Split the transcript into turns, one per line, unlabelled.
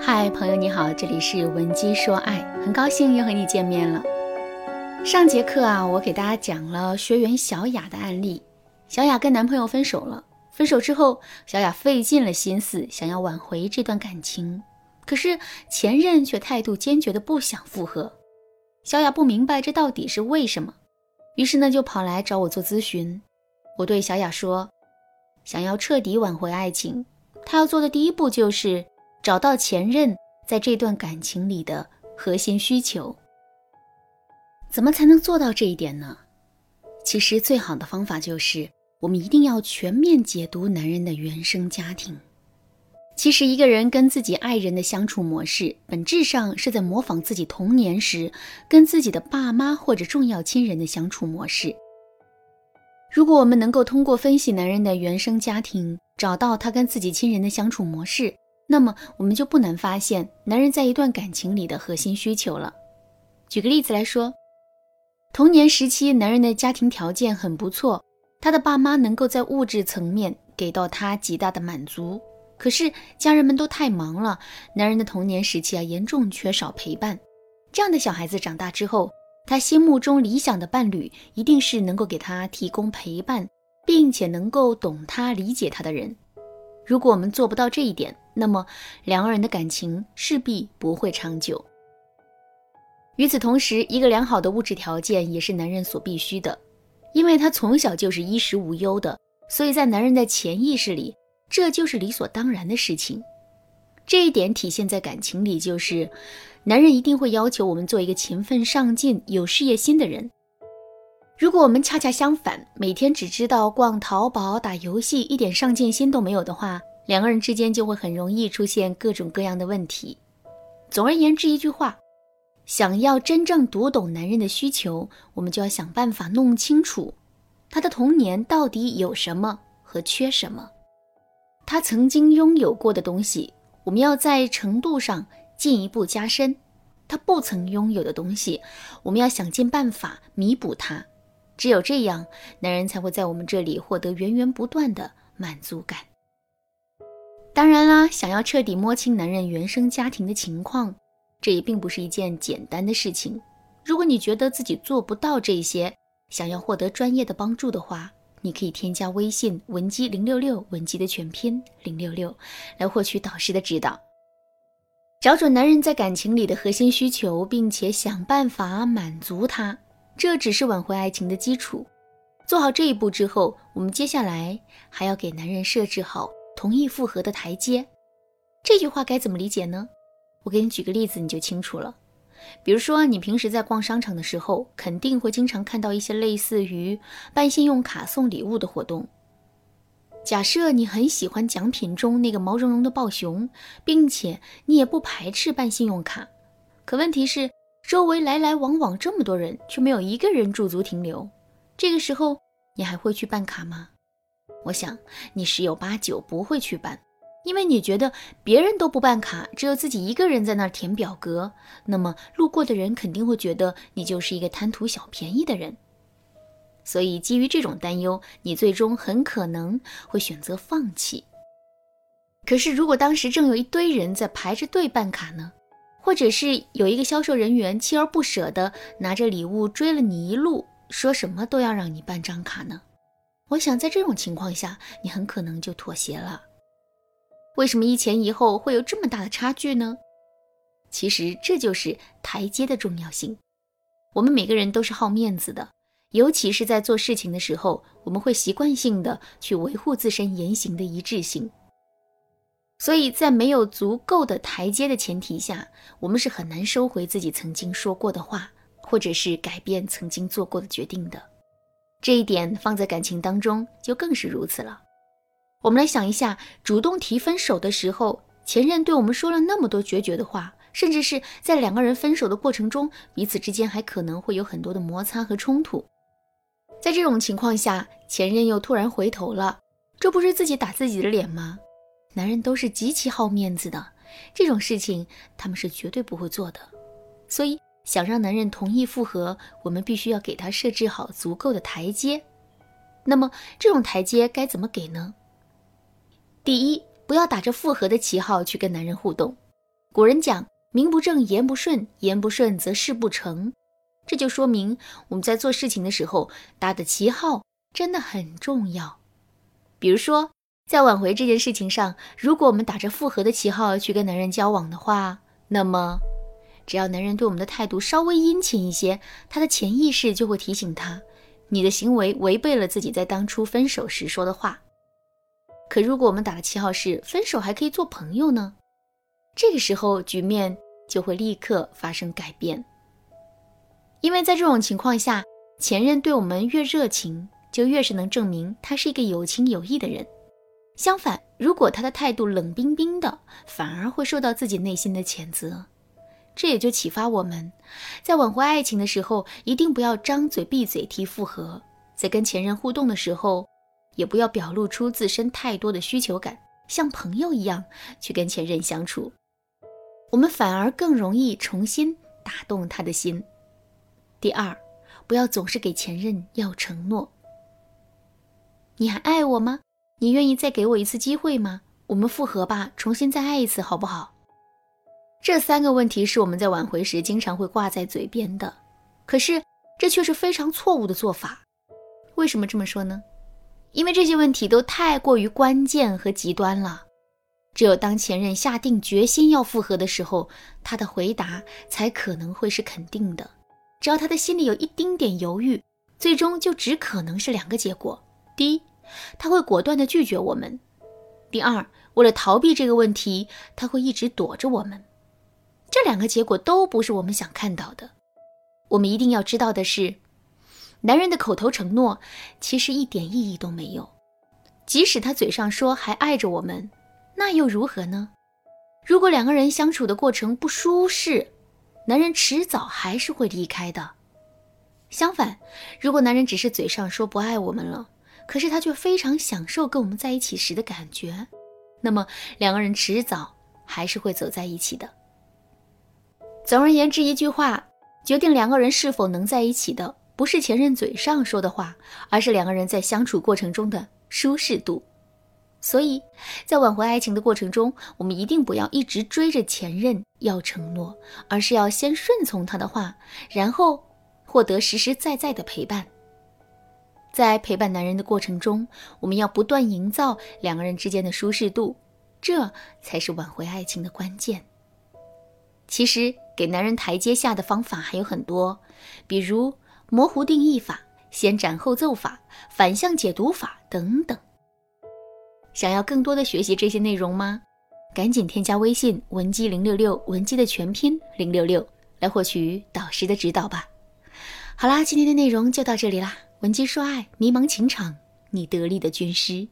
嗨，朋友你好，这里是文姬说爱，很高兴又和你见面了。上节课啊，我给大家讲了学员小雅的案例。小雅跟男朋友分手了，分手之后，小雅费尽了心思想要挽回这段感情，可是前任却态度坚决的不想复合。小雅不明白这到底是为什么，于是呢就跑来找我做咨询。我对小雅说，想要彻底挽回爱情，她要做的第一步就是。找到前任在这段感情里的核心需求，怎么才能做到这一点呢？其实最好的方法就是我们一定要全面解读男人的原生家庭。其实一个人跟自己爱人的相处模式，本质上是在模仿自己童年时跟自己的爸妈或者重要亲人的相处模式。如果我们能够通过分析男人的原生家庭，找到他跟自己亲人的相处模式。那么我们就不难发现男人在一段感情里的核心需求了。举个例子来说，童年时期男人的家庭条件很不错，他的爸妈能够在物质层面给到他极大的满足。可是家人们都太忙了，男人的童年时期啊严重缺少陪伴。这样的小孩子长大之后，他心目中理想的伴侣一定是能够给他提供陪伴，并且能够懂他、理解他的人。如果我们做不到这一点，那么两个人的感情势必不会长久。与此同时，一个良好的物质条件也是男人所必须的，因为他从小就是衣食无忧的，所以在男人的潜意识里，这就是理所当然的事情。这一点体现在感情里，就是男人一定会要求我们做一个勤奋上进、有事业心的人。如果我们恰恰相反，每天只知道逛淘宝、打游戏，一点上进心都没有的话，两个人之间就会很容易出现各种各样的问题。总而言之，一句话，想要真正读懂男人的需求，我们就要想办法弄清楚他的童年到底有什么和缺什么，他曾经拥有过的东西，我们要在程度上进一步加深；他不曾拥有的东西，我们要想尽办法弥补他。只有这样，男人才会在我们这里获得源源不断的满足感。当然啦，想要彻底摸清男人原生家庭的情况，这也并不是一件简单的事情。如果你觉得自己做不到这些，想要获得专业的帮助的话，你可以添加微信文姬零六六，文姬的全拼零六六，来获取导师的指导，找准男人在感情里的核心需求，并且想办法满足他。这只是挽回爱情的基础。做好这一步之后，我们接下来还要给男人设置好同意复合的台阶。这句话该怎么理解呢？我给你举个例子，你就清楚了。比如说，你平时在逛商场的时候，肯定会经常看到一些类似于办信用卡送礼物的活动。假设你很喜欢奖品中那个毛茸茸的豹熊，并且你也不排斥办信用卡，可问题是。周围来来往往这么多人，却没有一个人驻足停留。这个时候，你还会去办卡吗？我想你十有八九不会去办，因为你觉得别人都不办卡，只有自己一个人在那儿填表格。那么路过的人肯定会觉得你就是一个贪图小便宜的人。所以基于这种担忧，你最终很可能会选择放弃。可是如果当时正有一堆人在排着队办卡呢？或者是有一个销售人员锲而不舍地拿着礼物追了你一路，说什么都要让你办张卡呢？我想在这种情况下，你很可能就妥协了。为什么一前一后会有这么大的差距呢？其实这就是台阶的重要性。我们每个人都是好面子的，尤其是在做事情的时候，我们会习惯性的去维护自身言行的一致性。所以在没有足够的台阶的前提下，我们是很难收回自己曾经说过的话，或者是改变曾经做过的决定的。这一点放在感情当中就更是如此了。我们来想一下，主动提分手的时候，前任对我们说了那么多决绝的话，甚至是在两个人分手的过程中，彼此之间还可能会有很多的摩擦和冲突。在这种情况下，前任又突然回头了，这不是自己打自己的脸吗？男人都是极其好面子的，这种事情他们是绝对不会做的。所以，想让男人同意复合，我们必须要给他设置好足够的台阶。那么，这种台阶该怎么给呢？第一，不要打着复合的旗号去跟男人互动。古人讲“名不正言不顺，言不顺则事不成”，这就说明我们在做事情的时候打的旗号真的很重要。比如说，在挽回这件事情上，如果我们打着复合的旗号去跟男人交往的话，那么只要男人对我们的态度稍微殷勤一些，他的潜意识就会提醒他，你的行为违背了自己在当初分手时说的话。可如果我们打的旗号是分手还可以做朋友呢？这个时候局面就会立刻发生改变。因为在这种情况下，前任对我们越热情，就越是能证明他是一个有情有义的人。相反，如果他的态度冷冰冰的，反而会受到自己内心的谴责。这也就启发我们，在挽回爱情的时候，一定不要张嘴闭嘴提复合，在跟前任互动的时候。也不要表露出自身太多的需求感，像朋友一样去跟前任相处，我们反而更容易重新打动他的心。第二，不要总是给前任要承诺。你还爱我吗？你愿意再给我一次机会吗？我们复合吧，重新再爱一次，好不好？这三个问题是我们在挽回时经常会挂在嘴边的，可是这却是非常错误的做法。为什么这么说呢？因为这些问题都太过于关键和极端了，只有当前任下定决心要复合的时候，他的回答才可能会是肯定的。只要他的心里有一丁点犹豫，最终就只可能是两个结果：第一，他会果断的拒绝我们；第二，为了逃避这个问题，他会一直躲着我们。这两个结果都不是我们想看到的。我们一定要知道的是。男人的口头承诺其实一点意义都没有，即使他嘴上说还爱着我们，那又如何呢？如果两个人相处的过程不舒适，男人迟早还是会离开的。相反，如果男人只是嘴上说不爱我们了，可是他却非常享受跟我们在一起时的感觉，那么两个人迟早还是会走在一起的。总而言之，一句话决定两个人是否能在一起的。不是前任嘴上说的话，而是两个人在相处过程中的舒适度。所以，在挽回爱情的过程中，我们一定不要一直追着前任要承诺，而是要先顺从他的话，然后获得实实在在的陪伴。在陪伴男人的过程中，我们要不断营造两个人之间的舒适度，这才是挽回爱情的关键。其实，给男人台阶下的方法还有很多，比如。模糊定义法、先斩后奏法、反向解读法等等。想要更多的学习这些内容吗？赶紧添加微信文姬零六六，文姬的全拼零六六，来获取导师的指导吧。好啦，今天的内容就到这里啦。文姬说爱，迷茫情场，你得力的军师。